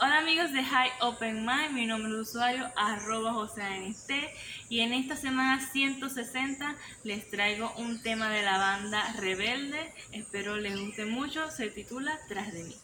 Hola amigos de High Open Mind, mi nombre es usuario arroba joseanst y en esta semana 160 les traigo un tema de la banda Rebelde, espero les guste mucho, se titula Tras de mí.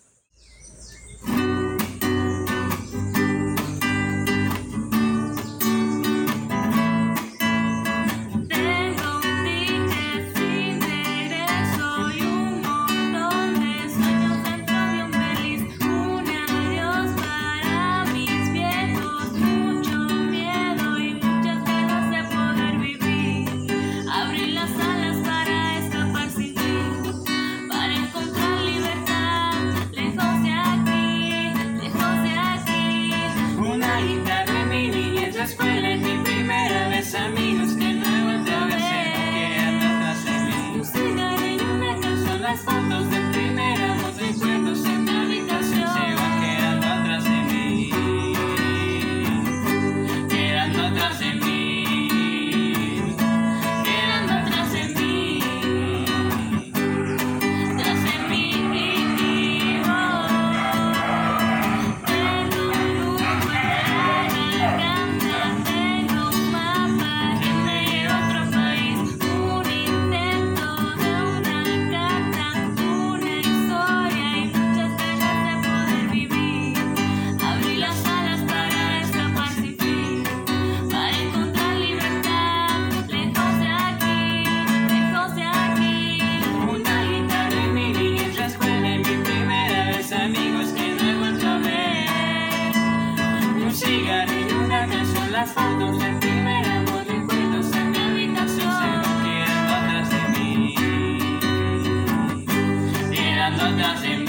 Las fotos del primer amor, recuerdos en mi habitación se quedando atrás de mí, quedando atrás de mí.